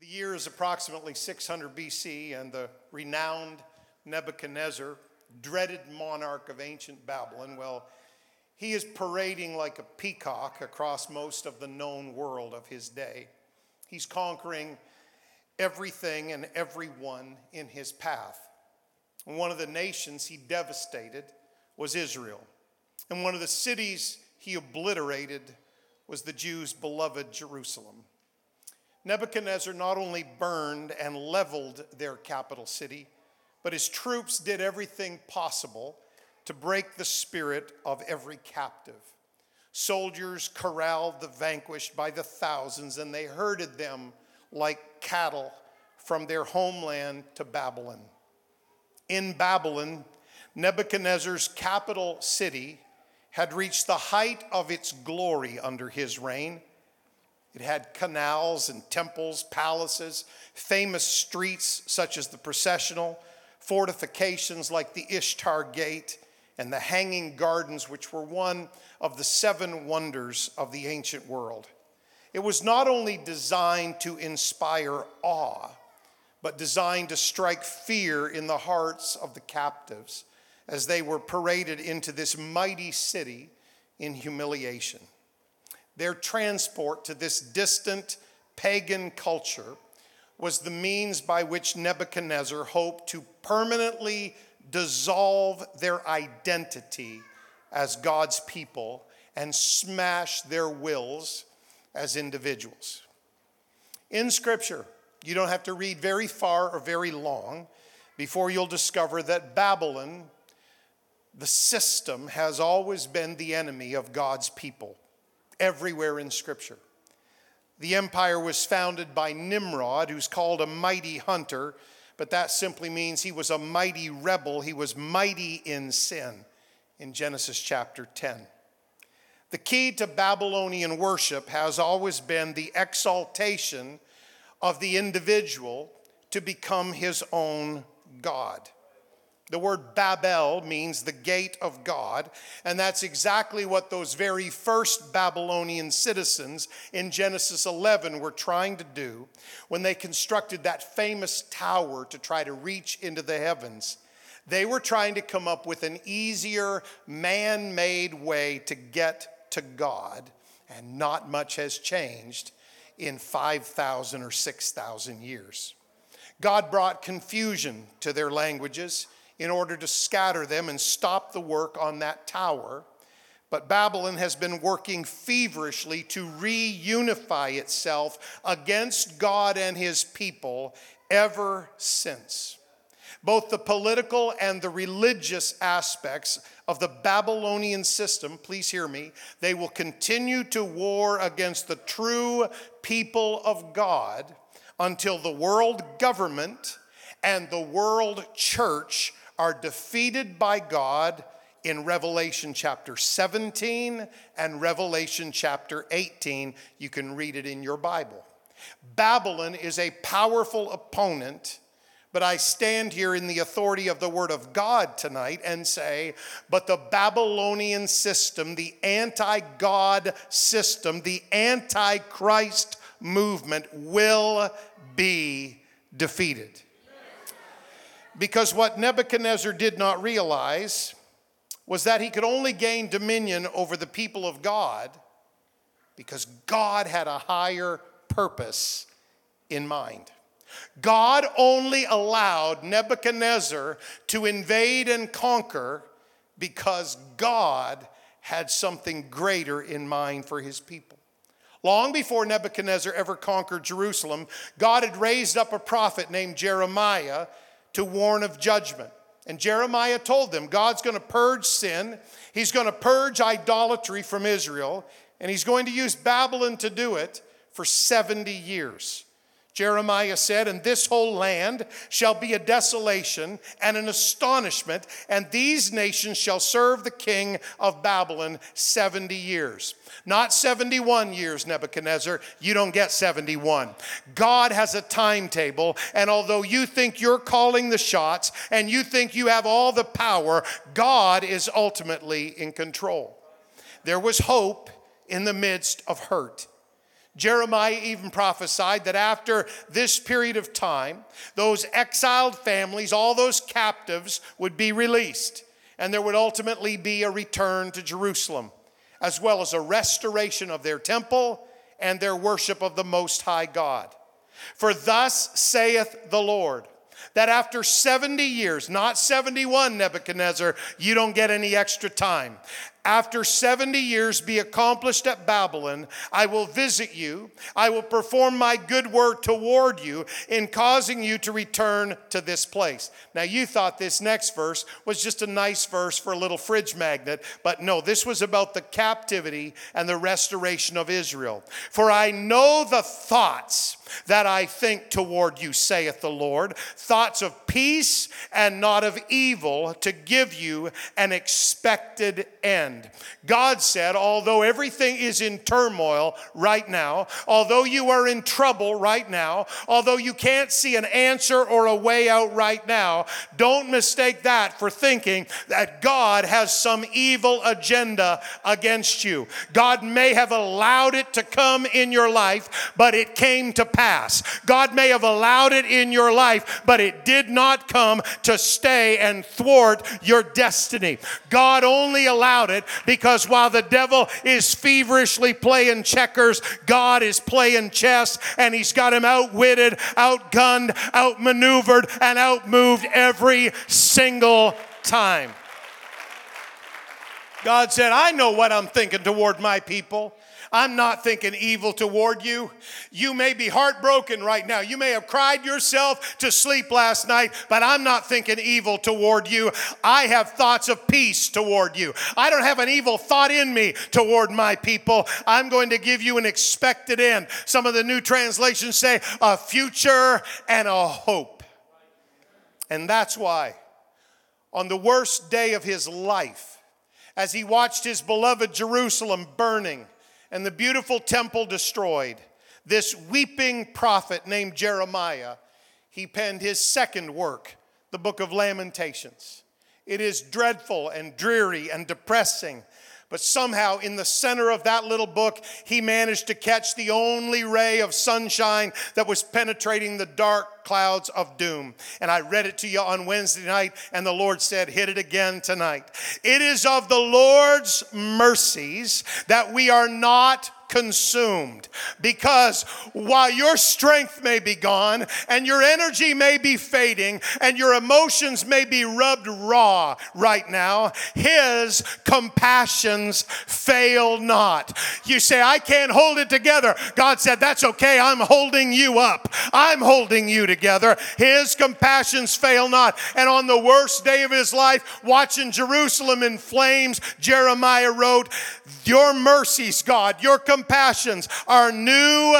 The year is approximately 600 BC, and the renowned Nebuchadnezzar, dreaded monarch of ancient Babylon, well, he is parading like a peacock across most of the known world of his day. He's conquering everything and everyone in his path. And one of the nations he devastated was Israel. And one of the cities he obliterated was the Jews' beloved Jerusalem. Nebuchadnezzar not only burned and leveled their capital city, but his troops did everything possible to break the spirit of every captive. Soldiers corralled the vanquished by the thousands, and they herded them like cattle from their homeland to Babylon. In Babylon, Nebuchadnezzar's capital city had reached the height of its glory under his reign it had canals and temples, palaces, famous streets such as the processional, fortifications like the Ishtar Gate, and the Hanging Gardens, which were one of the seven wonders of the ancient world. It was not only designed to inspire awe, but designed to strike fear in the hearts of the captives as they were paraded into this mighty city in humiliation. Their transport to this distant pagan culture was the means by which Nebuchadnezzar hoped to permanently dissolve their identity as God's people and smash their wills as individuals. In Scripture, you don't have to read very far or very long before you'll discover that Babylon, the system, has always been the enemy of God's people everywhere in Scripture. The empire was founded by Nimrod, who's called a mighty hunter, but that simply means he was a mighty rebel. He was mighty in sin in Genesis chapter 10. The key to Babylonian worship has always been the exaltation of the individual to become his own God. The word Babel means the gate of God, and that's exactly what those very first Babylonian citizens in Genesis 11 were trying to do when they constructed that famous tower to try to reach into the heavens. They were trying to come up with an easier, man made way to get to God, and not much has changed in 5,000 or 6,000 years. God brought confusion to their languages in order to scatter them and stop the work on that tower. But Babylon has been working feverishly to reunify itself against God and his people ever since. Both the political and the religious aspects of the Babylonian system, please hear me, they will continue to war against the true people of God until the world government and the world church are defeated by God in Revelation chapter 17 and Revelation chapter 18. You can read it in your Bible. Babylon is a powerful opponent, but I stand here in the authority of the Word of God tonight and say, but the Babylonian system, the anti God system, the anti Christ movement will be defeated. Because what Nebuchadnezzar did not realize was that he could only gain dominion over the people of God because God had a higher purpose in mind. God only allowed Nebuchadnezzar to invade and conquer because God had something greater in mind for his people. Long before Nebuchadnezzar ever conquered Jerusalem, God had raised up a prophet named Jeremiah to warn of judgment. And Jeremiah told them God's going to purge sin, He's going to purge idolatry from Israel, and He's going to use Babylon to do it for 70 years. Jeremiah said, And this whole land shall be a desolation and an astonishment, and these nations shall serve the king of Babylon 70 years. Not 71 years, Nebuchadnezzar. You don't get 71. God has a timetable, and although you think you're calling the shots and you think you have all the power, God is ultimately in control. There was hope in the midst of hurt. Jeremiah even prophesied that after this period of time, those exiled families, all those captives, would be released, and there would ultimately be a return to Jerusalem, as well as a restoration of their temple and their worship of the Most High God. For thus saith the Lord that after 70 years, not 71, Nebuchadnezzar, you don't get any extra time after 70 years be accomplished at Babylon, I will visit you. I will perform my good work toward you in causing you to return to this place. Now, you thought this next verse was just a nice verse for a little fridge magnet, but no, this was about the captivity and the restoration of Israel. For I know the thoughts that I think toward you, saith the Lord, thoughts of peace and not of evil, to give you an expected end. God said, although everything is in turmoil right now, although you are in trouble right now, although you can't see an answer or a way out right now, don't mistake that for thinking that God has some evil agenda against you. God may have allowed it to come in your life, but it came to pass pass. God may have allowed it in your life, but it did not come to stay and thwart your destiny. God only allowed it because while the devil is feverishly playing checkers, God is playing chess and he's got him outwitted, outgunned, outmaneuvered, and outmoved every single time. God said, I know what I'm thinking toward my people. I'm not thinking evil toward you. You may be heartbroken right now. You may have cried yourself to sleep last night, but I'm not thinking evil toward you. I have thoughts of peace toward you. I don't have an evil thought in me toward my people. I'm going to give you an expected end. Some of the new translations say a future and a hope. And that's why, on the worst day of his life, as he watched his beloved Jerusalem burning, and the beautiful temple destroyed, this weeping prophet named Jeremiah, he penned his second work, the book of Lamentations. It is dreadful and dreary and depressing but somehow, in the center of that little book, he managed to catch the only ray of sunshine that was penetrating the dark clouds of doom. And I read it to you on Wednesday night, and the Lord said, Hit it again tonight. It is of the Lord's mercies that we are not consumed. Because while your strength may be gone and your energy may be fading and your emotions may be rubbed raw right now, His compassions fail not. You say, I can't hold it together. God said, That's okay. I'm holding you up. I'm holding you together. His compassions fail not. And on the worst day of his life, watching Jerusalem in flames, Jeremiah wrote, Your mercies, God, your compassions compassions are new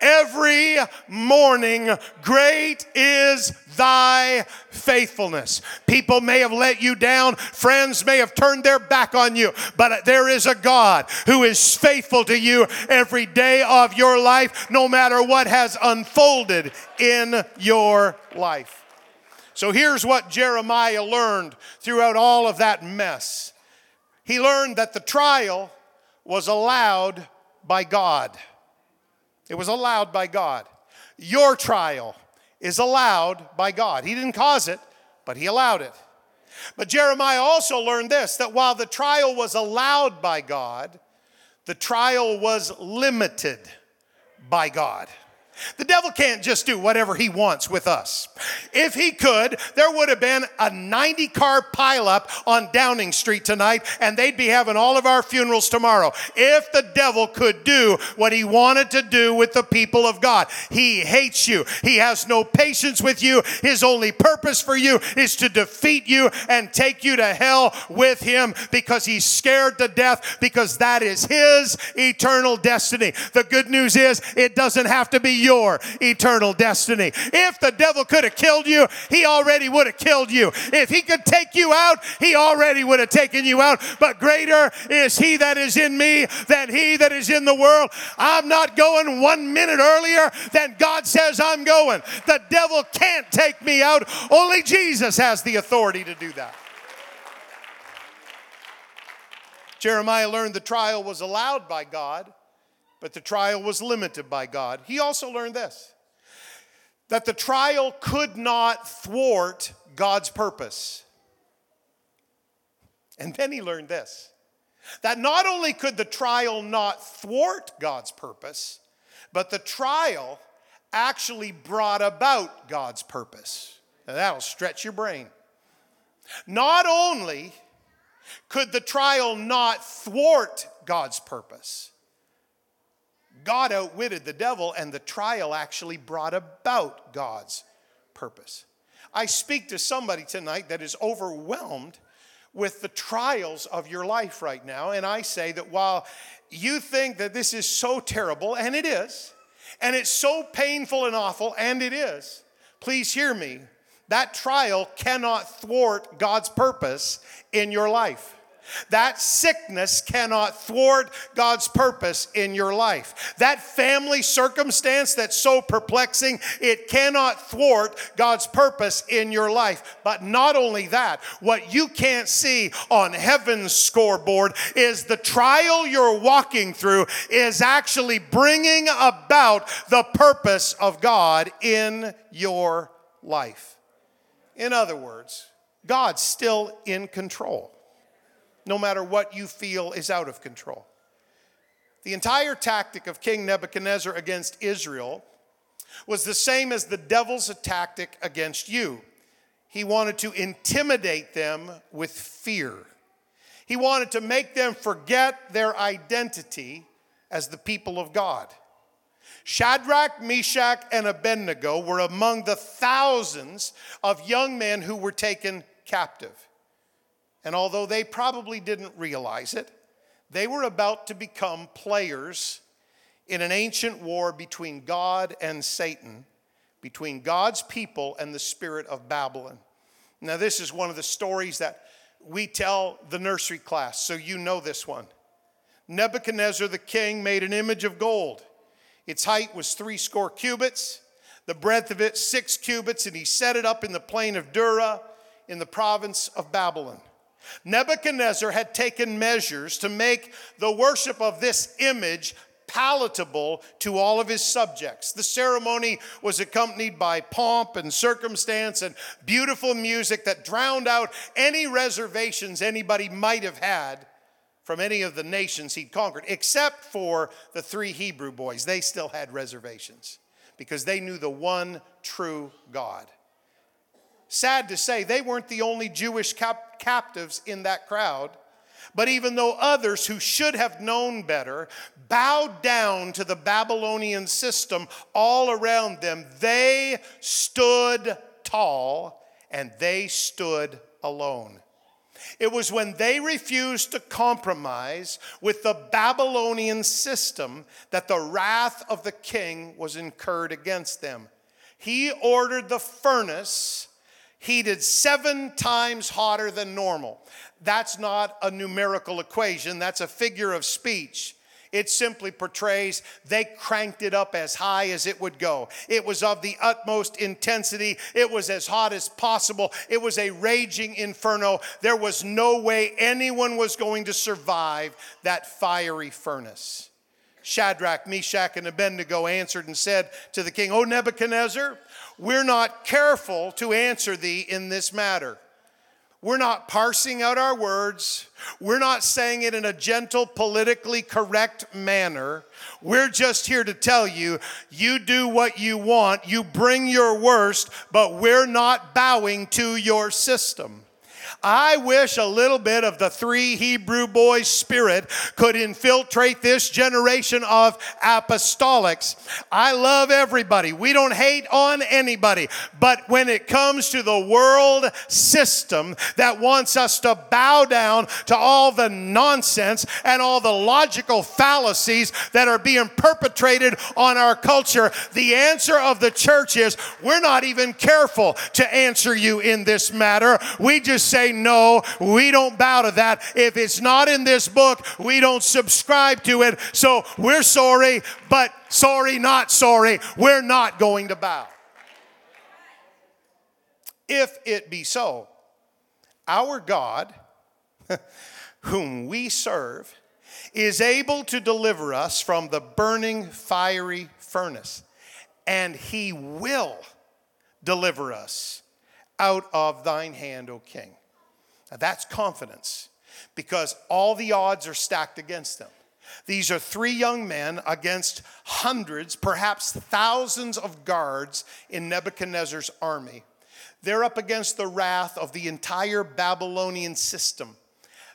every morning. Great is thy faithfulness. People may have let you down, friends may have turned their back on you, but there is a God who is faithful to you every day of your life, no matter what has unfolded in your life. So here's what Jeremiah learned throughout all of that mess. He learned that the trial was allowed by God. It was allowed by God. Your trial is allowed by God. He didn't cause it, but He allowed it. But Jeremiah also learned this that while the trial was allowed by God, the trial was limited by God. The devil can't just do whatever he wants with us. If he could, there would have been a 90 car pileup on Downing Street tonight, and they'd be having all of our funerals tomorrow. If the devil could do what he wanted to do with the people of God, he hates you. He has no patience with you. His only purpose for you is to defeat you and take you to hell with him because he's scared to death because that is his eternal destiny. The good news is it doesn't have to be your eternal destiny. If the devil could have killed you, he already would have killed you. If he could take you out, he already would have taken you out. But greater is he that is in me than he that is in the world. I'm not going one minute earlier than God says I'm going. The devil can't take me out. Only Jesus has the authority to do that. Jeremiah learned the trial was allowed by God but the trial was limited by God. He also learned this that the trial could not thwart God's purpose. And then he learned this that not only could the trial not thwart God's purpose, but the trial actually brought about God's purpose. Now that'll stretch your brain. Not only could the trial not thwart God's purpose, God outwitted the devil, and the trial actually brought about God's purpose. I speak to somebody tonight that is overwhelmed with the trials of your life right now, and I say that while you think that this is so terrible, and it is, and it's so painful and awful, and it is, please hear me. That trial cannot thwart God's purpose in your life. That sickness cannot thwart God's purpose in your life. That family circumstance that's so perplexing, it cannot thwart God's purpose in your life. But not only that, what you can't see on heaven's scoreboard is the trial you're walking through is actually bringing about the purpose of God in your life. In other words, God's still in control no matter what you feel is out of control. The entire tactic of King Nebuchadnezzar against Israel was the same as the devil's tactic against you. He wanted to intimidate them with fear. He wanted to make them forget their identity as the people of God. Shadrach, Meshach, and Abednego were among the thousands of young men who were taken captive. And although they probably didn't realize it, they were about to become players in an ancient war between God and Satan, between God's people and the spirit of Babylon. Now, this is one of the stories that we tell the nursery class, so you know this one. Nebuchadnezzar the king made an image of gold. Its height was three score cubits, the breadth of it six cubits, and he set it up in the plain of Dura in the province of Babylon. Nebuchadnezzar had taken measures to make the worship of this image palatable to all of his subjects. The ceremony was accompanied by pomp and circumstance and beautiful music that drowned out any reservations anybody might have had from any of the nations he'd conquered, except for the three Hebrew boys. They still had reservations because they knew the one true God. Sad to say, they weren't the only Jewish cap- captives in that crowd. But even though others who should have known better bowed down to the Babylonian system all around them, they stood tall and they stood alone. It was when they refused to compromise with the Babylonian system that the wrath of the king was incurred against them. He ordered the furnace heated seven times hotter than normal. That's not a numerical equation, that's a figure of speech. It simply portrays they cranked it up as high as it would go. It was of the utmost intensity. It was as hot as possible. It was a raging inferno. There was no way anyone was going to survive that fiery furnace. Shadrach, Meshach, and Abednego answered and said to the king, O Nebuchadnezzar, we're not careful to answer thee in this matter. We're not parsing out our words. We're not saying it in a gentle, politically correct manner. We're just here to tell you you do what you want, you bring your worst, but we're not bowing to your system. I wish a little bit of the three Hebrew boys' spirit could infiltrate this generation of apostolics. I love everybody. We don't hate on anybody. But when it comes to the world system that wants us to bow down to all the nonsense and all the logical fallacies that are being perpetrated on our culture, the answer of the church is we're not even careful to answer you in this matter. We just say, no, we don't bow to that. If it's not in this book, we don't subscribe to it. So we're sorry, but sorry, not sorry. We're not going to bow. If it be so, our God, whom we serve, is able to deliver us from the burning fiery furnace, and he will deliver us out of thine hand, O king. Now that's confidence because all the odds are stacked against them. These are three young men against hundreds, perhaps thousands of guards in Nebuchadnezzar's army. They're up against the wrath of the entire Babylonian system,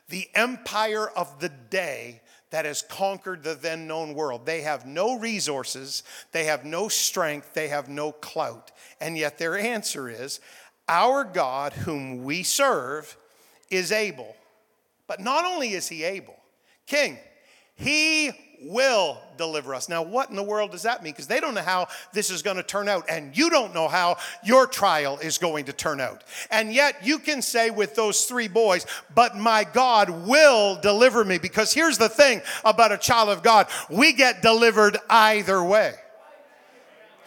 the empire of the day that has conquered the then known world. They have no resources, they have no strength, they have no clout. And yet their answer is Our God, whom we serve, is able. But not only is he able, King, he will deliver us. Now, what in the world does that mean? Because they don't know how this is going to turn out, and you don't know how your trial is going to turn out. And yet, you can say with those three boys, But my God will deliver me. Because here's the thing about a child of God we get delivered either way.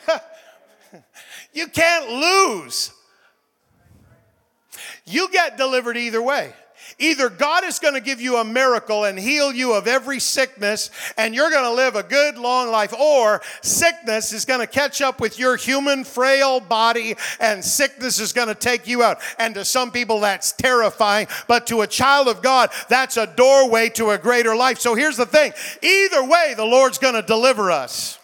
you can't lose. You get delivered either way. Either God is going to give you a miracle and heal you of every sickness, and you're going to live a good long life, or sickness is going to catch up with your human, frail body, and sickness is going to take you out. And to some people, that's terrifying, but to a child of God, that's a doorway to a greater life. So here's the thing either way, the Lord's going to deliver us.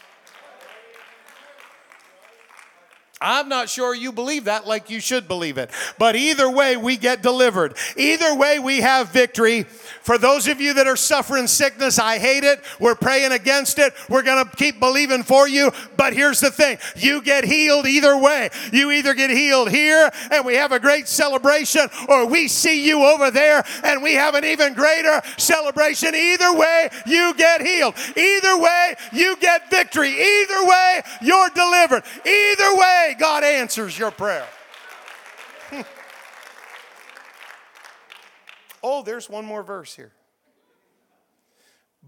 I'm not sure you believe that like you should believe it. But either way, we get delivered. Either way, we have victory. For those of you that are suffering sickness, I hate it. We're praying against it. We're going to keep believing for you. But here's the thing you get healed either way. You either get healed here and we have a great celebration, or we see you over there and we have an even greater celebration. Either way, you get healed. Either way, you get victory. Either way, you're delivered. Either way, God answers your prayer. oh, there's one more verse here.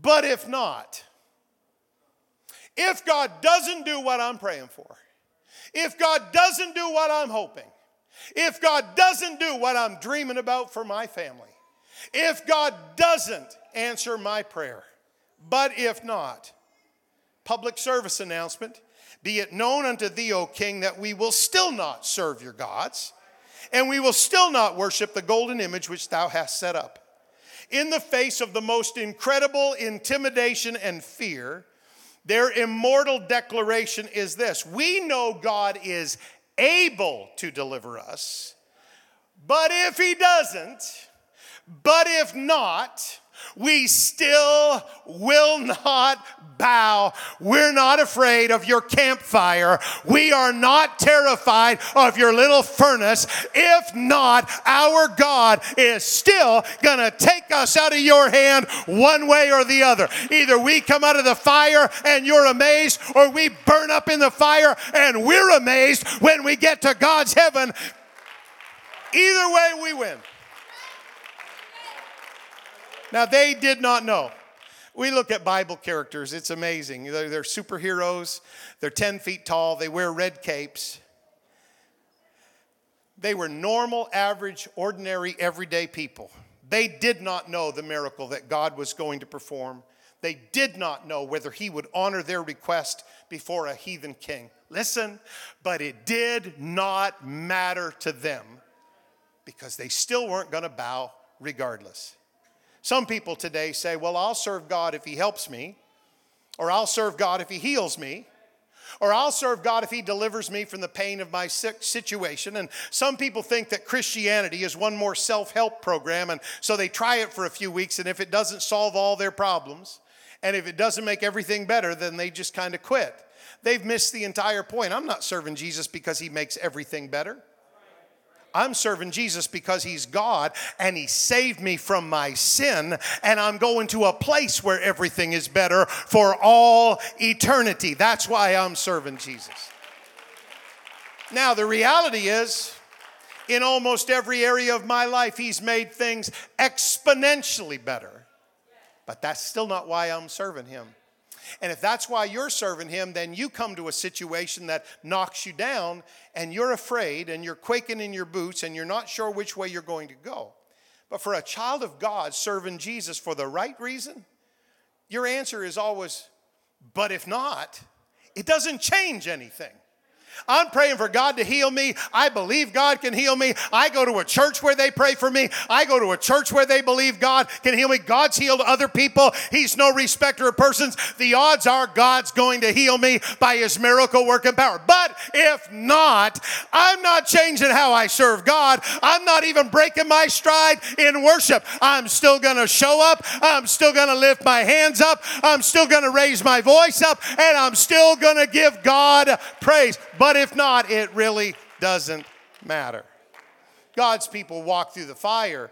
But if not, if God doesn't do what I'm praying for, if God doesn't do what I'm hoping, if God doesn't do what I'm dreaming about for my family, if God doesn't answer my prayer, but if not, public service announcement be it known unto thee, O king, that we will still not serve your gods, and we will still not worship the golden image which thou hast set up. In the face of the most incredible intimidation and fear, their immortal declaration is this We know God is able to deliver us, but if he doesn't, but if not, we still will not bow. We're not afraid of your campfire. We are not terrified of your little furnace. If not, our God is still going to take us out of your hand one way or the other. Either we come out of the fire and you're amazed, or we burn up in the fire and we're amazed when we get to God's heaven. Either way, we win. Now, they did not know. We look at Bible characters, it's amazing. They're, they're, superheroes, they're 10 feet tall, they wear red capes. They were normal, average, ordinary, everyday people. They did not know the miracle that God was going to perform. They did not know whether He would honor their request before a heathen king. Listen, but it did not matter to them because they still weren't going to bow regardless. Some people today say, Well, I'll serve God if He helps me, or I'll serve God if He heals me, or I'll serve God if He delivers me from the pain of my situation. And some people think that Christianity is one more self help program, and so they try it for a few weeks, and if it doesn't solve all their problems, and if it doesn't make everything better, then they just kind of quit. They've missed the entire point. I'm not serving Jesus because He makes everything better. I'm serving Jesus because He's God and He saved me from my sin, and I'm going to a place where everything is better for all eternity. That's why I'm serving Jesus. Now, the reality is, in almost every area of my life, He's made things exponentially better. But that's still not why I'm serving Him. And if that's why you're serving him, then you come to a situation that knocks you down and you're afraid and you're quaking in your boots and you're not sure which way you're going to go. But for a child of God serving Jesus for the right reason, your answer is always, but if not, it doesn't change anything. I'm praying for God to heal me. I believe God can heal me. I go to a church where they pray for me. I go to a church where they believe God can heal me. God's healed other people. He's no respecter of persons. The odds are God's going to heal me by his miracle working power. But if not, I'm not changing how I serve God. I'm not even breaking my stride in worship. I'm still going to show up. I'm still going to lift my hands up. I'm still going to raise my voice up. And I'm still going to give God praise. But if not, it really doesn't matter. God's people walk through the fire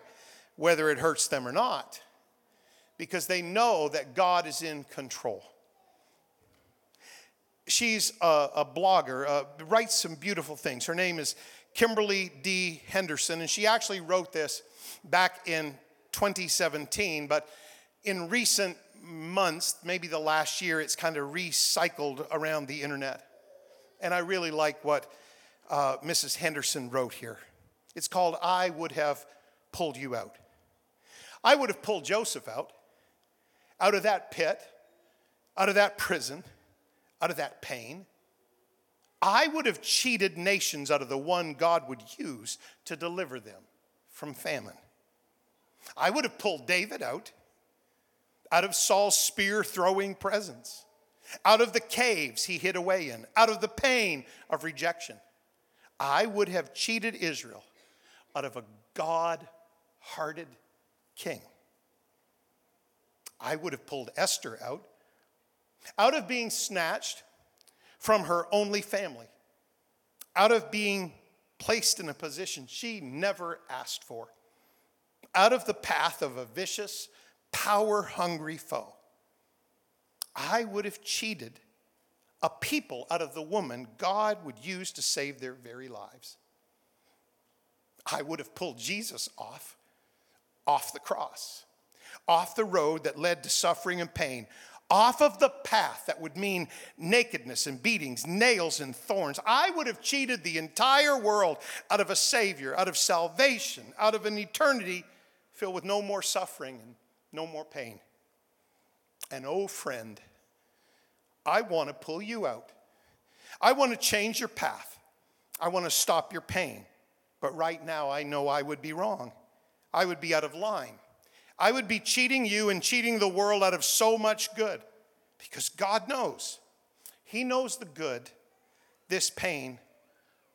whether it hurts them or not because they know that God is in control. She's a, a blogger, uh, writes some beautiful things. Her name is Kimberly D. Henderson, and she actually wrote this back in 2017, but in recent months, maybe the last year, it's kind of recycled around the internet. And I really like what uh, Mrs. Henderson wrote here. It's called I Would Have Pulled You Out. I would have pulled Joseph out, out of that pit, out of that prison, out of that pain. I would have cheated nations out of the one God would use to deliver them from famine. I would have pulled David out, out of Saul's spear throwing presence out of the caves he hid away in, out of the pain of rejection. I would have cheated Israel out of a God hearted king. I would have pulled Esther out, out of being snatched from her only family, out of being placed in a position she never asked for, out of the path of a vicious, power hungry foe. I would have cheated a people out of the woman God would use to save their very lives. I would have pulled Jesus off, off the cross, off the road that led to suffering and pain, off of the path that would mean nakedness and beatings, nails and thorns. I would have cheated the entire world out of a Savior, out of salvation, out of an eternity filled with no more suffering and no more pain. And oh, friend, I want to pull you out. I want to change your path. I want to stop your pain. But right now, I know I would be wrong. I would be out of line. I would be cheating you and cheating the world out of so much good because God knows. He knows the good this pain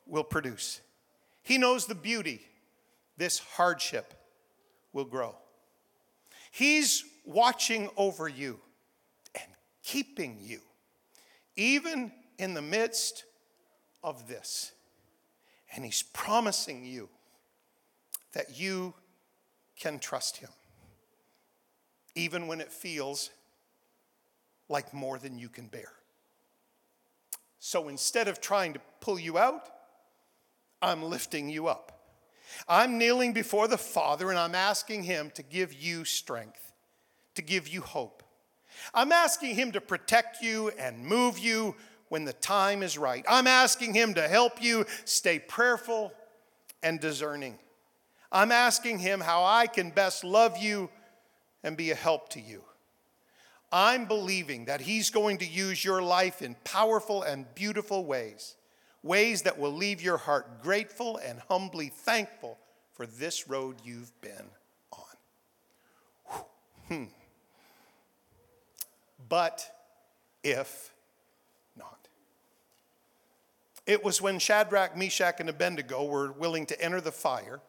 will produce. He knows the beauty this hardship will grow. He's watching over you and keeping you even in the midst of this. And He's promising you that you can trust Him, even when it feels like more than you can bear. So instead of trying to pull you out, I'm lifting you up. I'm kneeling before the Father and I'm asking Him to give you strength, to give you hope, I'm asking Him to protect you and move you when the time is right. I'm asking Him to help you stay prayerful and discerning. I'm asking Him how I can best love you and be a help to you. I'm believing that He's going to use your life in powerful and beautiful ways, ways that will leave your heart grateful and humbly thankful for this road you've been on. Hmm but if not. It was when Shadrach, Meshach, and Abednego were willing to enter the fire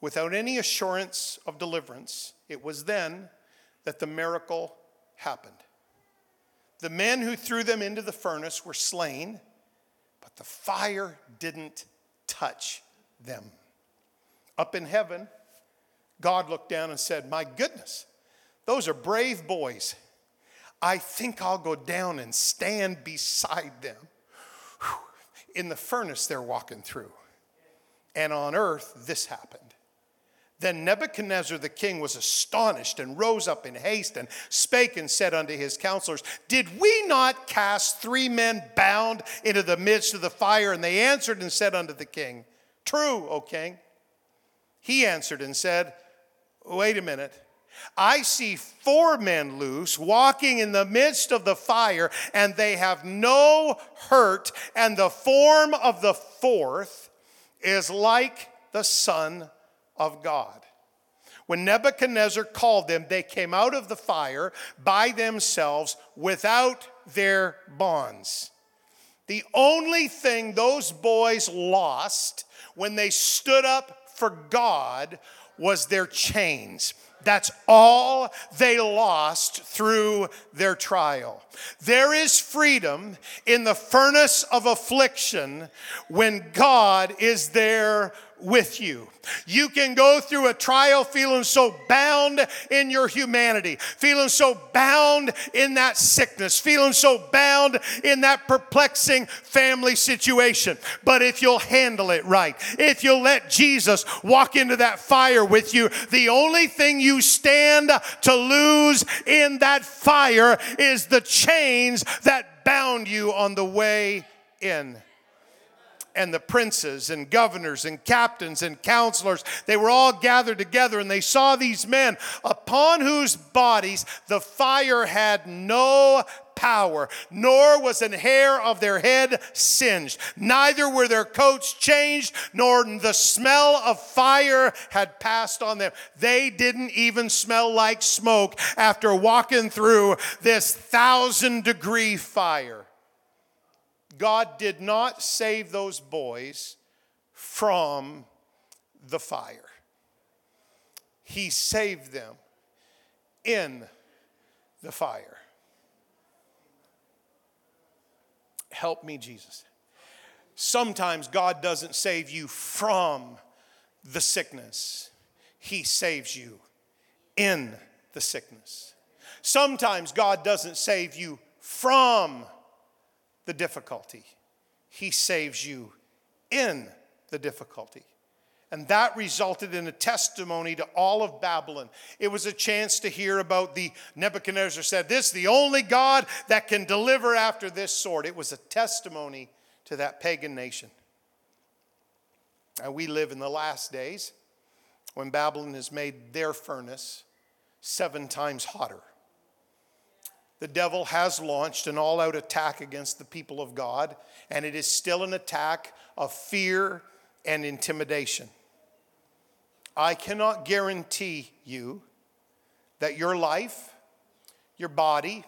without any assurance of deliverance, it was then that the miracle happened. The men who threw them into the furnace were slain, the fire didn't touch them. Up in heaven, God looked down and said, My goodness, those are brave boys. I think I'll go down and stand beside them in the furnace they're walking through. And on earth, this happened. Then Nebuchadnezzar the king was astonished and rose up in haste and spake and said unto his counselors, Did we not cast three men bound into the midst of the fire? And they answered and said unto the king, True, O king. He answered and said, Wait a minute. I see four men loose walking in the midst of the fire, and they have no hurt, and the form of the fourth is like the Son of God. When Nebuchadnezzar called them, they came out of the fire by themselves without their bonds. The only thing those boys lost when they stood up for God was their chains. That's all they lost through their trial. There is freedom in the furnace of affliction when God is there with you. You can go through a trial feeling so bound in your humanity, feeling so bound in that sickness, feeling so bound in that perplexing family situation. But if you'll handle it right, if you'll let Jesus walk into that fire with you, the only thing you stand to lose in that fire is the chains that bound you on the way in and the princes and governors and captains and counselors, they were all gathered together and they saw these men upon whose bodies the fire had no power, nor was an hair of their head singed. Neither were their coats changed, nor the smell of fire had passed on them. They didn't even smell like smoke after walking through this thousand degree fire. God did not save those boys from the fire, He saved them in the fire. Help me, Jesus. Sometimes God doesn't save you from the sickness, He saves you in the sickness. Sometimes God doesn't save you from the difficulty, He saves you in the difficulty. And that resulted in a testimony to all of Babylon. It was a chance to hear about the Nebuchadnezzar said, This the only God that can deliver after this sword. It was a testimony to that pagan nation. And we live in the last days when Babylon has made their furnace seven times hotter the devil has launched an all out attack against the people of God, and it is still an attack of fear and intimidation. I cannot guarantee you that your life, your body,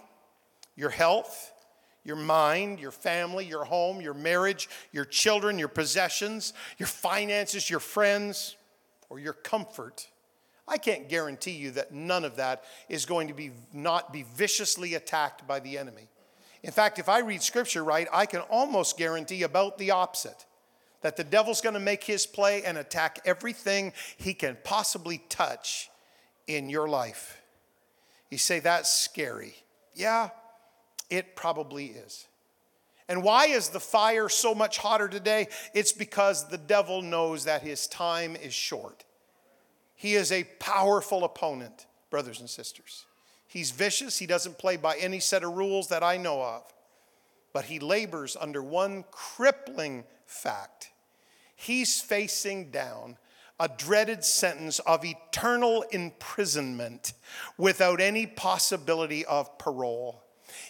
your health, your mind, your family, your home, your marriage, your children, your possessions, your finances, your friends, or your comfort I can't guarantee you that none of that is going to be not be viciously attacked by the enemy. In fact, if I read scripture right, I can almost guarantee about the opposite that the devil's going to make his play and attack everything he can possibly touch in your life. You say that's scary. Yeah, it probably is. And why is the fire so much hotter today? It's because the devil knows that his time is short. He is a powerful opponent, brothers and sisters. He's vicious. He doesn't play by any set of rules that I know of. But he labors under one crippling fact he's facing down a dreaded sentence of eternal imprisonment without any possibility of parole.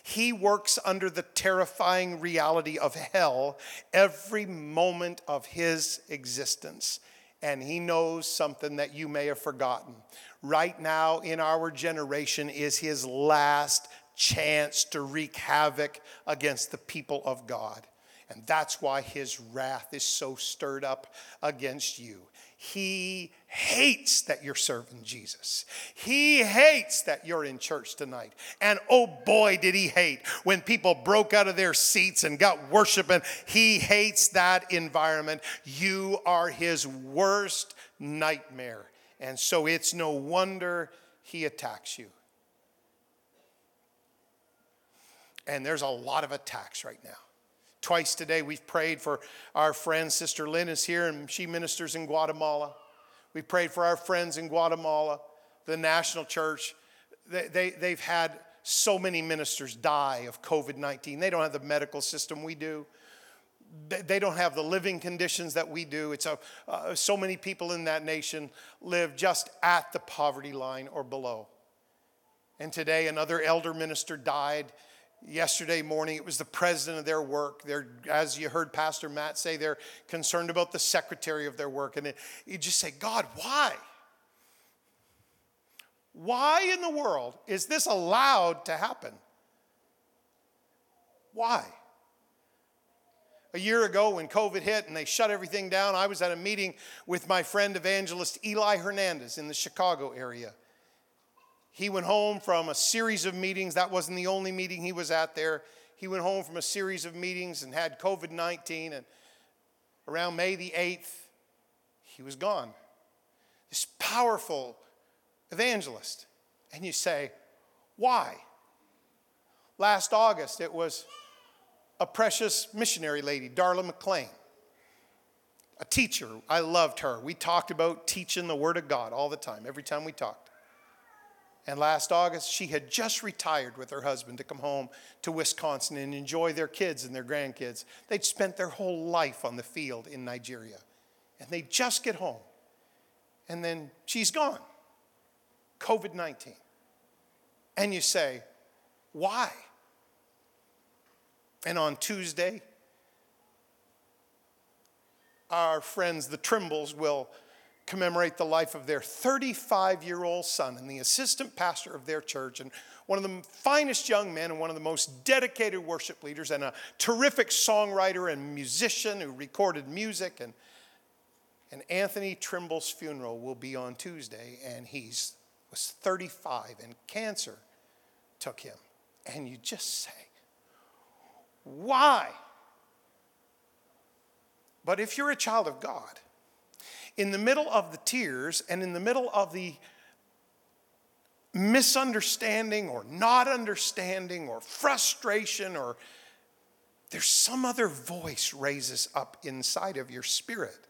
He works under the terrifying reality of hell every moment of his existence and he knows something that you may have forgotten. Right now, in our generation, is his last chance to wreak havoc against the people of God. And that's why his wrath is so stirred up against you. He hates that you're serving Jesus. He hates that you're in church tonight. And oh boy, did he hate when people broke out of their seats and got worshiping. He hates that environment. You are his worst nightmare. And so it's no wonder he attacks you. And there's a lot of attacks right now. Twice today, we've prayed for our friend, Sister Lynn is here, and she ministers in Guatemala. We prayed for our friends in Guatemala, the national church. They, they, they've had so many ministers die of COVID 19. They don't have the medical system we do. they don't have the living conditions that we do. It's a, uh, so many people in that nation live just at the poverty line or below. And today, another elder minister died. Yesterday morning, it was the president of their work. They're, as you heard Pastor Matt say, they're concerned about the secretary of their work. And it, you just say, God, why? Why in the world is this allowed to happen? Why? A year ago, when COVID hit and they shut everything down, I was at a meeting with my friend evangelist Eli Hernandez in the Chicago area. He went home from a series of meetings. That wasn't the only meeting he was at there. He went home from a series of meetings and had COVID 19. And around May the 8th, he was gone. This powerful evangelist. And you say, why? Last August, it was a precious missionary lady, Darla McLean, a teacher. I loved her. We talked about teaching the Word of God all the time, every time we talked. And last August, she had just retired with her husband to come home to Wisconsin and enjoy their kids and their grandkids. They'd spent their whole life on the field in Nigeria. And they just get home. And then she's gone. COVID 19. And you say, why? And on Tuesday, our friends, the Trimbles, will commemorate the life of their 35 year old son and the assistant pastor of their church, and one of the finest young men, and one of the most dedicated worship leaders, and a terrific songwriter and musician who recorded music. And, and Anthony Trimble's funeral will be on Tuesday, and he's was 35, and cancer took him. And you just say, why? But if you're a child of God, in the middle of the tears and in the middle of the misunderstanding or not understanding or frustration or there's some other voice raises up inside of your spirit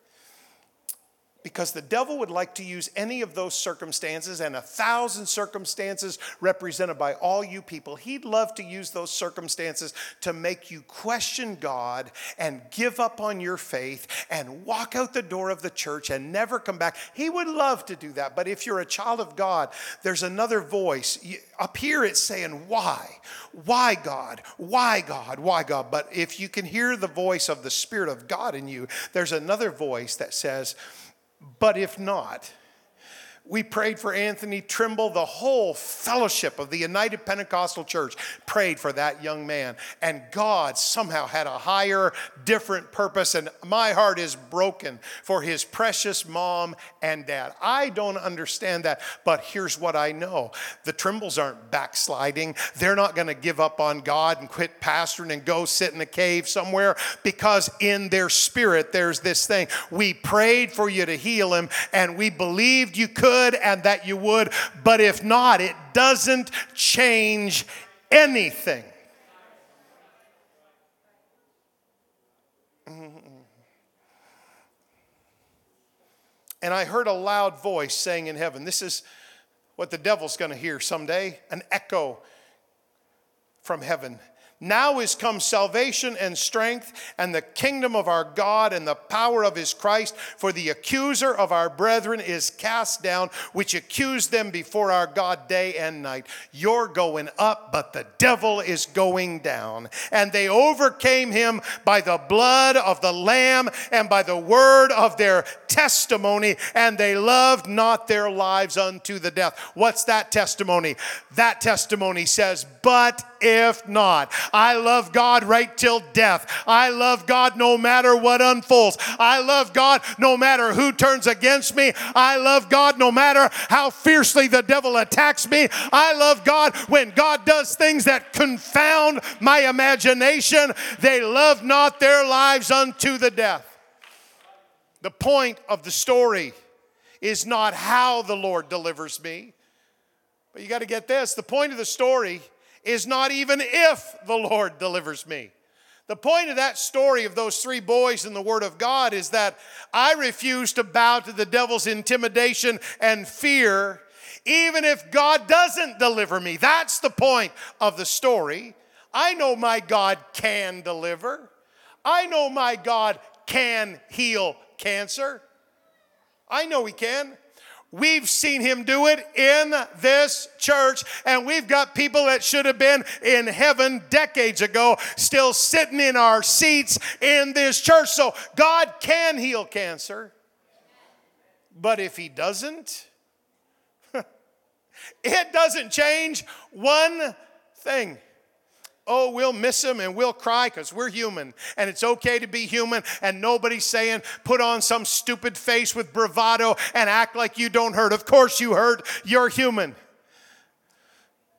because the devil would like to use any of those circumstances and a thousand circumstances represented by all you people. He'd love to use those circumstances to make you question God and give up on your faith and walk out the door of the church and never come back. He would love to do that. But if you're a child of God, there's another voice. Up here it's saying, Why? Why God? Why God? Why God? But if you can hear the voice of the Spirit of God in you, there's another voice that says, but if not, we prayed for Anthony Trimble. The whole fellowship of the United Pentecostal Church prayed for that young man. And God somehow had a higher, different purpose. And my heart is broken for his precious mom and dad. I don't understand that, but here's what I know the Trimbles aren't backsliding. They're not going to give up on God and quit pastoring and go sit in a cave somewhere because in their spirit there's this thing. We prayed for you to heal him and we believed you could and that you would, but if not, it doesn't change anything. Mm-hmm. And I heard a loud voice saying in heaven, This is what the devil's going to hear someday an echo from heaven. Now is come salvation and strength and the kingdom of our God and the power of his Christ. For the accuser of our brethren is cast down, which accused them before our God day and night. You're going up, but the devil is going down. And they overcame him by the blood of the Lamb and by the word of their testimony, and they loved not their lives unto the death. What's that testimony? That testimony says, But if not, I love God right till death. I love God no matter what unfolds. I love God no matter who turns against me. I love God no matter how fiercely the devil attacks me. I love God when God does things that confound my imagination. They love not their lives unto the death. The point of the story is not how the Lord delivers me. But you got to get this the point of the story is not even if the Lord delivers me. The point of that story of those three boys in the Word of God is that I refuse to bow to the devil's intimidation and fear, even if God doesn't deliver me. That's the point of the story. I know my God can deliver. I know my God can heal cancer. I know He can. We've seen him do it in this church, and we've got people that should have been in heaven decades ago still sitting in our seats in this church. So God can heal cancer. But if he doesn't, it doesn't change one thing oh, we'll miss him and we'll cry because we're human and it's okay to be human. And nobody's saying put on some stupid face with bravado and act like you don't hurt. Of course you hurt, you're human.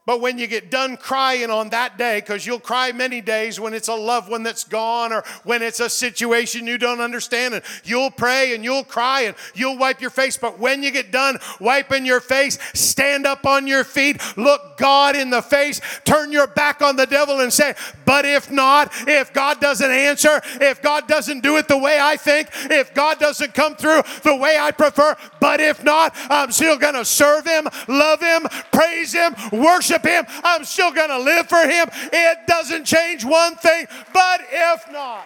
But when you get done crying on that day, because you'll cry many days when it's a loved one that's gone or when it's a situation you don't understand, and you'll pray and you'll cry and you'll wipe your face. But when you get done wiping your face, stand up on your feet, look God in the face, turn your back on the devil, and say, But if not, if God doesn't answer, if God doesn't do it the way I think, if God doesn't come through the way I prefer, but if not, I'm still going to serve Him, love Him, praise Him, worship worship Him, I'm still going to live for Him. It doesn't change one thing, but if not,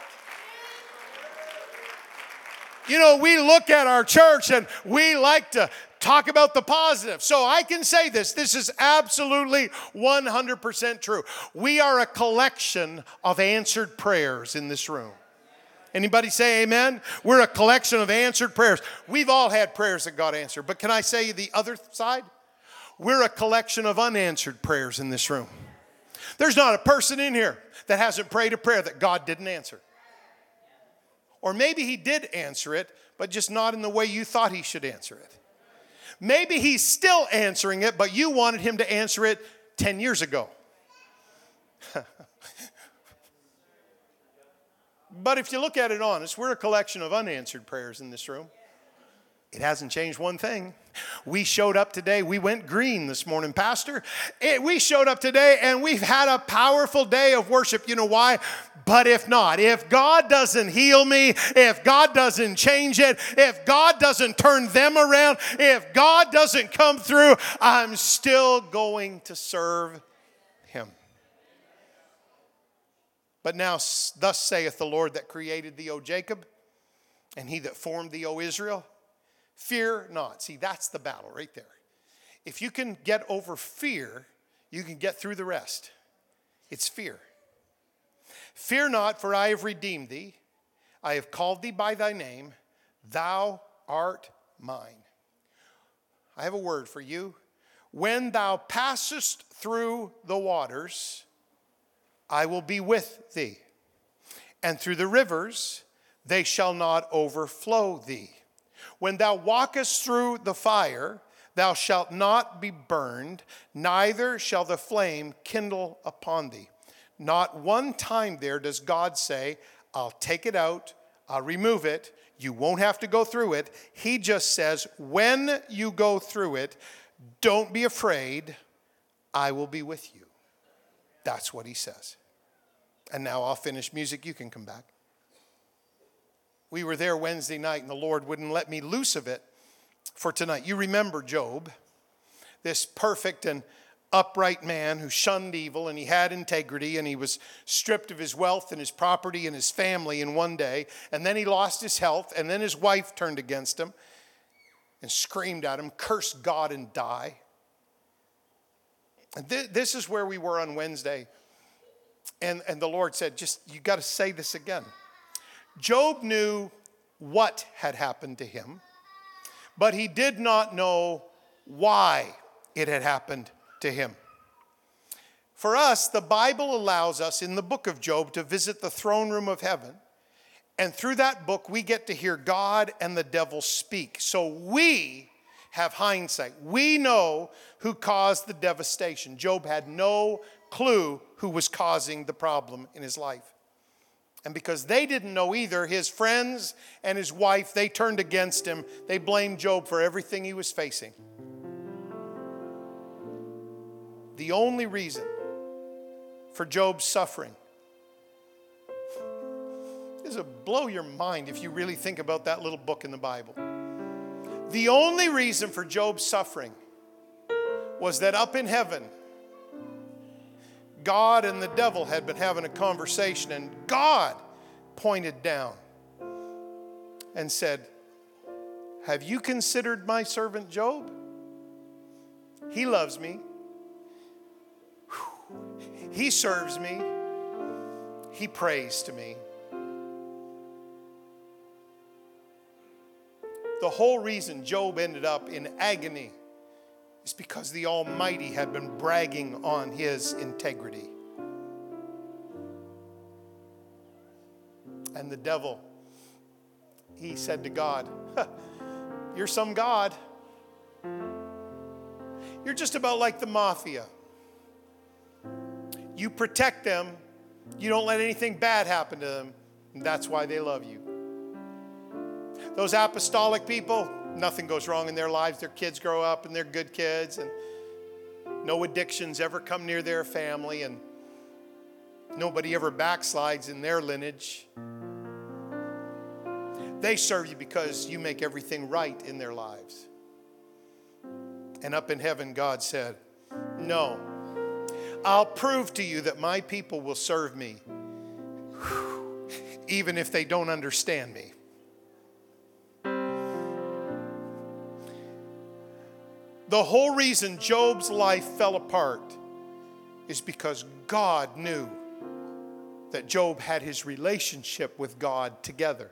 you know, we look at our church and we like to talk about the positive. So I can say this this is absolutely 100% true. We are a collection of answered prayers in this room. Anybody say amen? We're a collection of answered prayers. We've all had prayers that God answered, but can I say the other side? We're a collection of unanswered prayers in this room. There's not a person in here that hasn't prayed a prayer that God didn't answer. Or maybe He did answer it, but just not in the way you thought He should answer it. Maybe He's still answering it, but you wanted Him to answer it 10 years ago. but if you look at it honest, we're a collection of unanswered prayers in this room. It hasn't changed one thing. We showed up today. We went green this morning, Pastor. It, we showed up today and we've had a powerful day of worship. You know why? But if not, if God doesn't heal me, if God doesn't change it, if God doesn't turn them around, if God doesn't come through, I'm still going to serve Him. But now, thus saith the Lord that created thee, O Jacob, and he that formed thee, O Israel Fear not. See, that's the battle right there. If you can get over fear, you can get through the rest. It's fear. Fear not, for I have redeemed thee. I have called thee by thy name. Thou art mine. I have a word for you. When thou passest through the waters, I will be with thee. And through the rivers, they shall not overflow thee. When thou walkest through the fire, thou shalt not be burned, neither shall the flame kindle upon thee. Not one time there does God say, I'll take it out, I'll remove it, you won't have to go through it. He just says, when you go through it, don't be afraid, I will be with you. That's what he says. And now I'll finish music, you can come back we were there Wednesday night and the Lord wouldn't let me loose of it for tonight. You remember Job, this perfect and upright man who shunned evil and he had integrity and he was stripped of his wealth and his property and his family in one day. And then he lost his health and then his wife turned against him and screamed at him, curse God and die. And th- this is where we were on Wednesday. And, and the Lord said, just, you got to say this again. Job knew what had happened to him, but he did not know why it had happened to him. For us, the Bible allows us in the book of Job to visit the throne room of heaven. And through that book, we get to hear God and the devil speak. So we have hindsight. We know who caused the devastation. Job had no clue who was causing the problem in his life. And because they didn't know either, his friends and his wife, they turned against him. They blamed Job for everything he was facing. The only reason for Job's suffering is a blow your mind if you really think about that little book in the Bible. The only reason for Job's suffering was that up in heaven, God and the devil had been having a conversation, and God pointed down and said, Have you considered my servant Job? He loves me. He serves me. He prays to me. The whole reason Job ended up in agony is because the Almighty had been bragging on his integrity. And the devil, he said to God, You're some God. You're just about like the mafia. You protect them, you don't let anything bad happen to them, and that's why they love you. Those apostolic people, nothing goes wrong in their lives. Their kids grow up and they're good kids, and no addictions ever come near their family, and nobody ever backslides in their lineage. They serve you because you make everything right in their lives. And up in heaven, God said, No, I'll prove to you that my people will serve me, even if they don't understand me. The whole reason Job's life fell apart is because God knew that Job had his relationship with God together.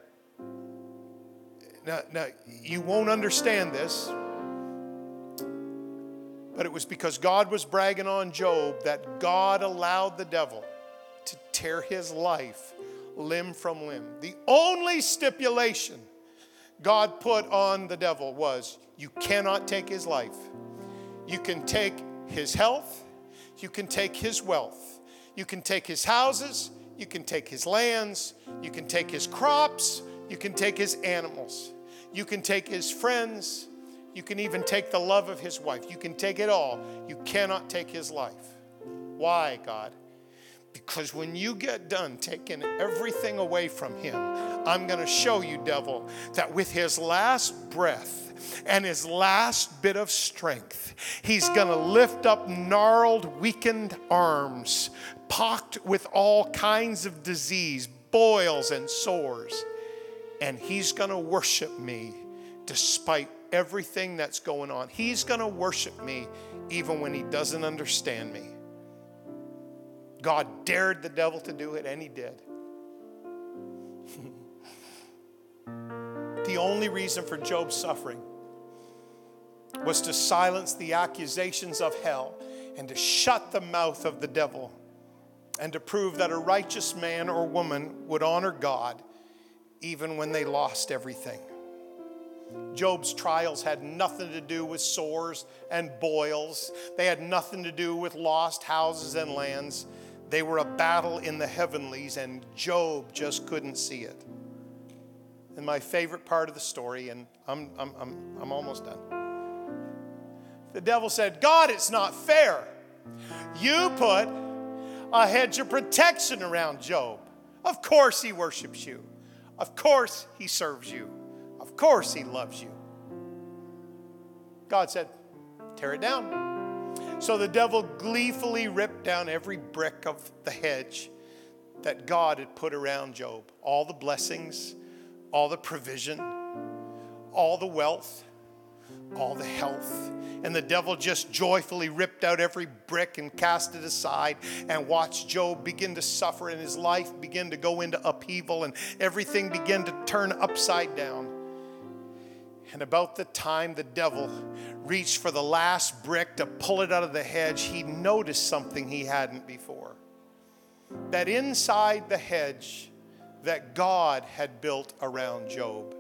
Now, now, you won't understand this, but it was because God was bragging on Job that God allowed the devil to tear his life limb from limb. The only stipulation God put on the devil was you cannot take his life. You can take his health, you can take his wealth, you can take his houses, you can take his lands, you can take his crops, you can take his animals, you can take his friends, you can even take the love of his wife. You can take it all. You cannot take his life. Why, God? Because when you get done taking everything away from him, I'm going to show you, devil, that with his last breath and his last bit of strength, he's going to lift up gnarled, weakened arms, pocked with all kinds of disease, boils, and sores. And he's going to worship me despite everything that's going on. He's going to worship me even when he doesn't understand me. God dared the devil to do it, and he did. The only reason for Job's suffering was to silence the accusations of hell and to shut the mouth of the devil and to prove that a righteous man or woman would honor God even when they lost everything. Job's trials had nothing to do with sores and boils. They had nothing to do with lost houses and lands. They were a battle in the heavenlies, and Job just couldn't see it. And my favorite part of the story, and I'm, I'm, I'm, I'm almost done. The devil said, God, it's not fair. You put a hedge of protection around Job. Of course, he worships you. Of course, he serves you. Of course, He loves you. God said, Tear it down. So the devil gleefully ripped down every brick of the hedge that God had put around Job all the blessings, all the provision, all the wealth, all the health. And the devil just joyfully ripped out every brick and cast it aside and watched Job begin to suffer and his life begin to go into upheaval and everything began to turn upside down. And about the time the devil reached for the last brick to pull it out of the hedge, he noticed something he hadn't before. That inside the hedge that God had built around Job,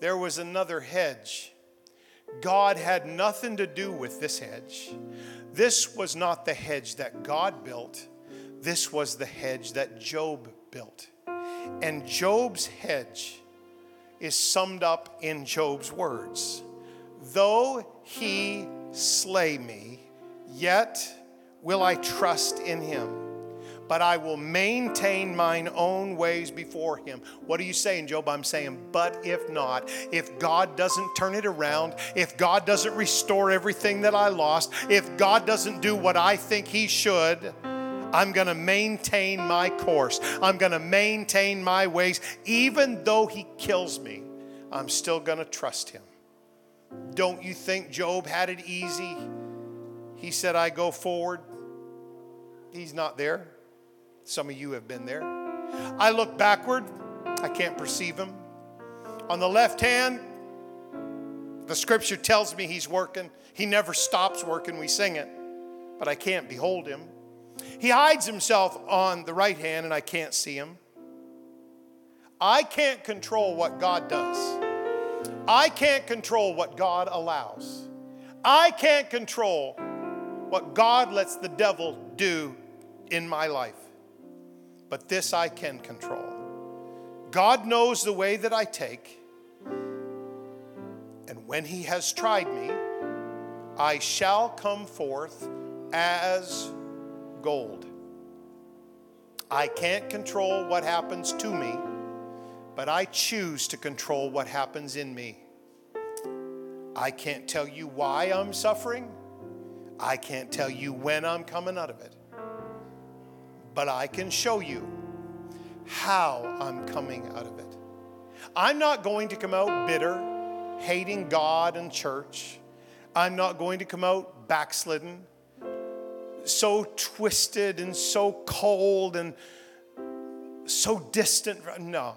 there was another hedge. God had nothing to do with this hedge. This was not the hedge that God built, this was the hedge that Job built. And Job's hedge is summed up in Job's words Though he slay me, yet will I trust in him. But I will maintain mine own ways before him. What are you saying, Job? I'm saying, but if not, if God doesn't turn it around, if God doesn't restore everything that I lost, if God doesn't do what I think he should, I'm going to maintain my course. I'm going to maintain my ways. Even though he kills me, I'm still going to trust him. Don't you think Job had it easy? He said, I go forward. He's not there. Some of you have been there. I look backward. I can't perceive him. On the left hand, the scripture tells me he's working. He never stops working. We sing it, but I can't behold him. He hides himself on the right hand, and I can't see him. I can't control what God does. I can't control what God allows. I can't control what God lets the devil do in my life. But this I can control. God knows the way that I take. And when he has tried me, I shall come forth as gold. I can't control what happens to me, but I choose to control what happens in me. I can't tell you why I'm suffering. I can't tell you when I'm coming out of it. But I can show you how I'm coming out of it. I'm not going to come out bitter, hating God and church. I'm not going to come out backslidden, so twisted and so cold and so distant. No.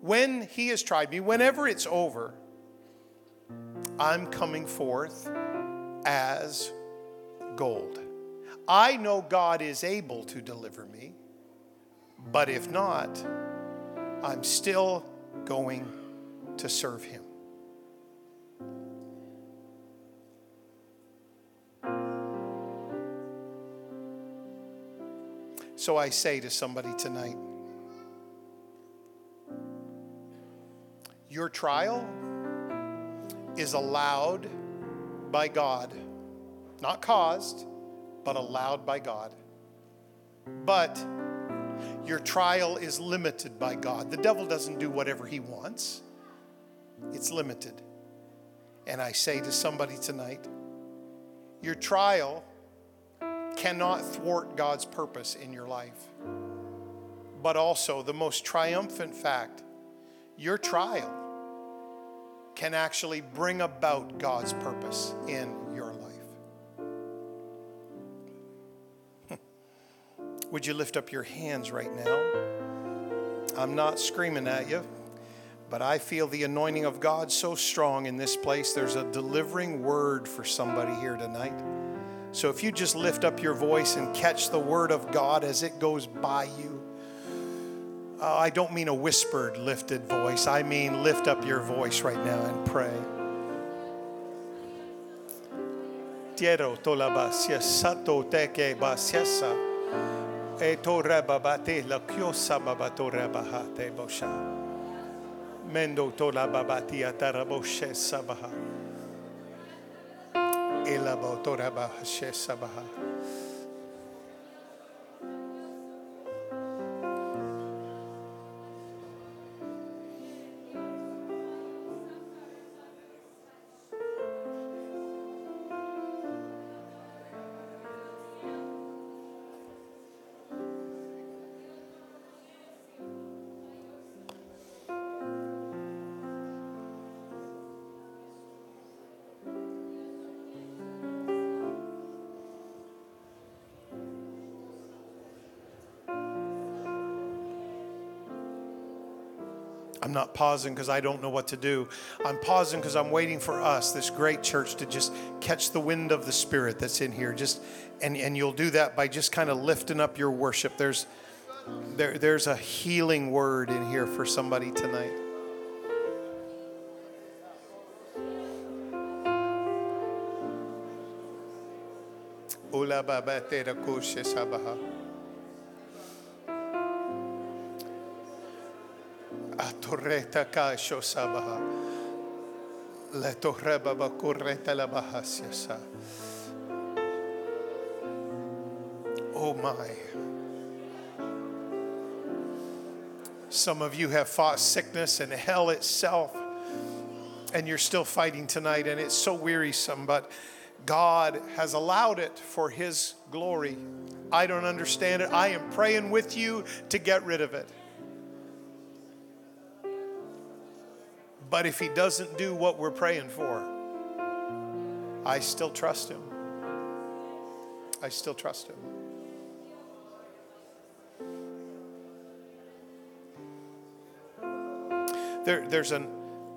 When He has tried me, whenever it's over, I'm coming forth as gold. I know God is able to deliver me, but if not, I'm still going to serve Him. So I say to somebody tonight, your trial is allowed by God, not caused, but allowed by God. But your trial is limited by God. The devil doesn't do whatever he wants, it's limited. And I say to somebody tonight, your trial cannot thwart God's purpose in your life. But also, the most triumphant fact your trial can actually bring about God's purpose in Would you lift up your hands right now? I'm not screaming at you, but I feel the anointing of God so strong in this place. There's a delivering word for somebody here tonight. So if you just lift up your voice and catch the word of God as it goes by you, uh, I don't mean a whispered, lifted voice. I mean lift up your voice right now and pray. Tiero teke. E toreba bate la kiosa babatora bahate bosha. Mendo tola babatia taraboshe sabaha. Ela botora bahashe sabaha. Not pausing because I don't know what to do. I'm pausing because I'm waiting for us, this great church, to just catch the wind of the Spirit that's in here. Just and, and you'll do that by just kind of lifting up your worship. There's there, there's a healing word in here for somebody tonight. Ula baba te sabaha. Atorreta kasho sabaha. Le torreba bakurreta la bahasiasa. Oh my. Some of you have fought sickness and hell itself, and you're still fighting tonight, and it's so wearisome, but God has allowed it for His glory. I don't understand it. I am praying with you to get rid of it. But if he doesn't do what we're praying for, I still trust him. I still trust him. There, there's an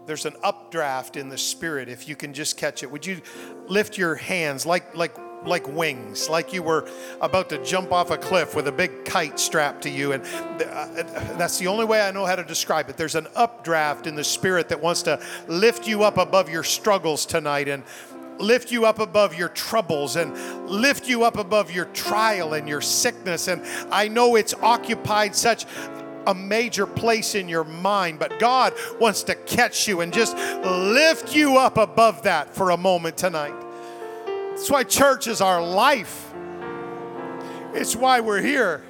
there's an updraft in the spirit if you can just catch it would you lift your hands like like like wings like you were about to jump off a cliff with a big kite strapped to you and uh, that's the only way i know how to describe it there's an updraft in the spirit that wants to lift you up above your struggles tonight and lift you up above your troubles and lift you up above your trial and your sickness. And I know it's occupied such a major place in your mind, but God wants to catch you and just lift you up above that for a moment tonight. That's why church is our life, it's why we're here.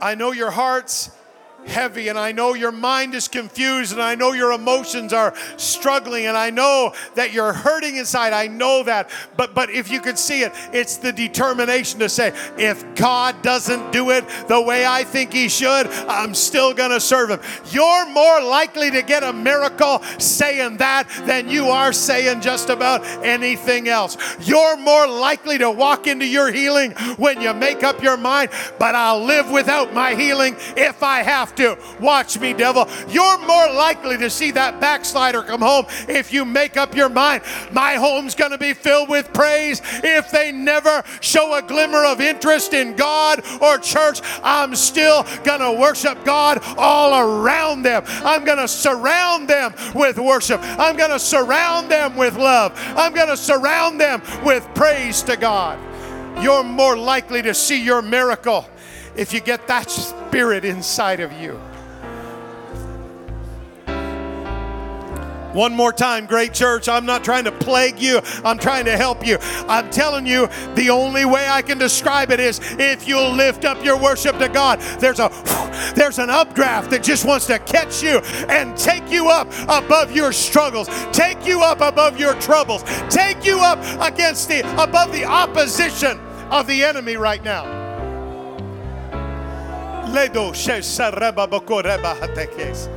I know your hearts heavy and I know your mind is confused and I know your emotions are struggling and I know that you're hurting inside. I know that. But but if you could see it, it's the determination to say if God doesn't do it the way I think he should, I'm still to serve him. You're more likely to get a miracle saying that than you are saying just about anything else. You're more likely to walk into your healing when you make up your mind, but I'll live without my healing if I have have to. Watch me, devil. You're more likely to see that backslider come home if you make up your mind. My home's going to be filled with praise. If they never show a glimmer of interest in God or church, I'm still going to worship God all around them. I'm going to surround them with worship. I'm going to surround them with love. I'm going to surround them with praise to God. You're more likely to see your miracle if you get that spirit inside of you. One more time, great church. I'm not trying to plague you, I'm trying to help you. I'm telling you, the only way I can describe it is if you'll lift up your worship to God. There's a there's an updraft that just wants to catch you and take you up above your struggles, take you up above your troubles, take you up against the above the opposition of the enemy right now. Ledo shesareba bokoreba hatekes.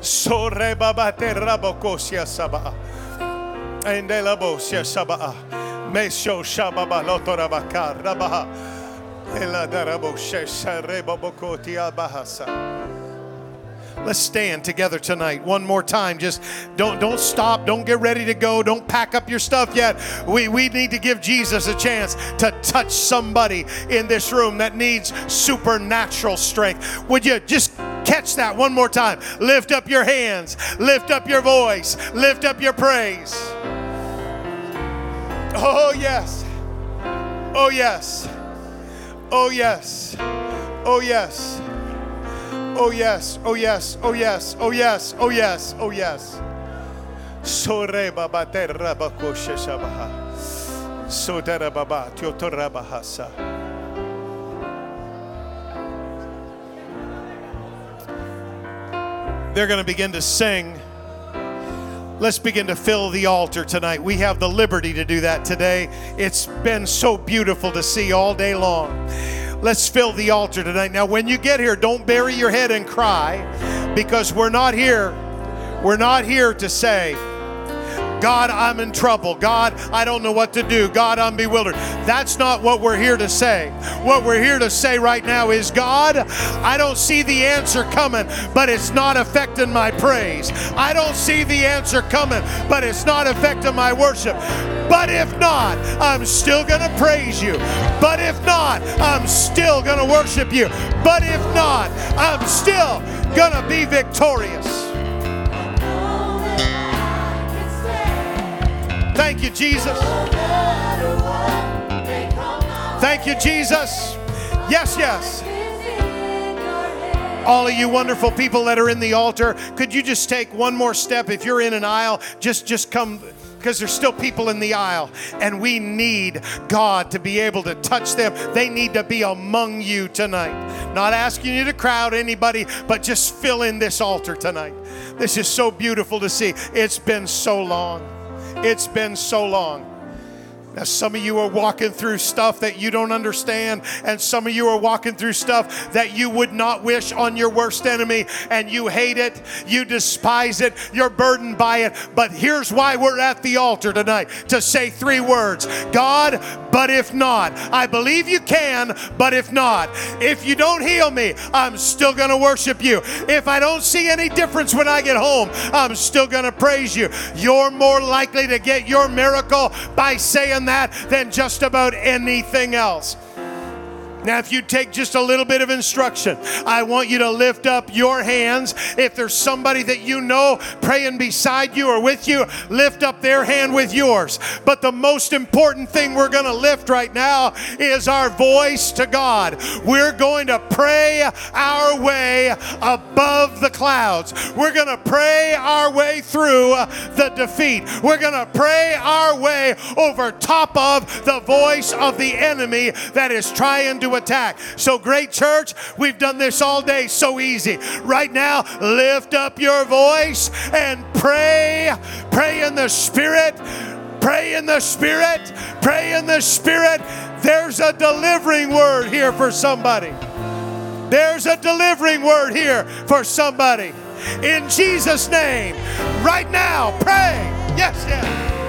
Soreba bate rabokosia saba. Endelabosia saba. Mesho shababa lotorabaka rabaha. Ela darabo shesareba bokotia bahasa. Let's stand together tonight one more time. Just don't don't stop. Don't get ready to go. Don't pack up your stuff yet. We we need to give Jesus a chance to touch somebody in this room that needs supernatural strength. Would you just catch that one more time? Lift up your hands. Lift up your voice. Lift up your praise. Oh yes. Oh yes. Oh yes. Oh yes. Oh, yes. Oh, yes. Oh, yes. Oh, yes. Oh, yes. Oh, yes. Soreba batera bakoshe shabaha. Sodera baba tiotora bahasa. They're going to begin to sing. Let's begin to fill the altar tonight. We have the liberty to do that today. It's been so beautiful to see all day long. Let's fill the altar tonight. Now, when you get here, don't bury your head and cry because we're not here. We're not here to say, God, I'm in trouble. God, I don't know what to do. God, I'm bewildered. That's not what we're here to say. What we're here to say right now is, God, I don't see the answer coming, but it's not affecting my praise. I don't see the answer coming, but it's not affecting my worship. But if not, I'm still going to praise you. But if not, I'm still going to worship you. But if not, I'm still going to be victorious. Thank you, Jesus. Thank you, Jesus. Yes, yes. All of you wonderful people that are in the altar, could you just take one more step? If you're in an aisle, just just come because there's still people in the aisle and we need God to be able to touch them. They need to be among you tonight. Not asking you to crowd anybody, but just fill in this altar tonight. This is so beautiful to see. It's been so long. It's been so long. Now, some of you are walking through stuff that you don't understand, and some of you are walking through stuff that you would not wish on your worst enemy, and you hate it, you despise it, you're burdened by it. But here's why we're at the altar tonight to say three words God, but if not, I believe you can, but if not, if you don't heal me, I'm still going to worship you. If I don't see any difference when I get home, I'm still going to praise you. You're more likely to get your miracle by saying, that than just about anything else. Now, if you take just a little bit of instruction, I want you to lift up your hands. If there's somebody that you know praying beside you or with you, lift up their hand with yours. But the most important thing we're going to lift right now is our voice to God. We're going to pray our way above the clouds. We're going to pray our way through the defeat. We're going to pray our way over top of the voice of the enemy that is trying attack. So, great church, we've done this all day so easy. Right now, lift up your voice and pray. Pray in the Spirit. Pray in the Spirit. Pray in the Spirit. There's a delivering word here for somebody. There's a delivering word here for somebody. In Jesus' name, right now, pray. Yes, yes.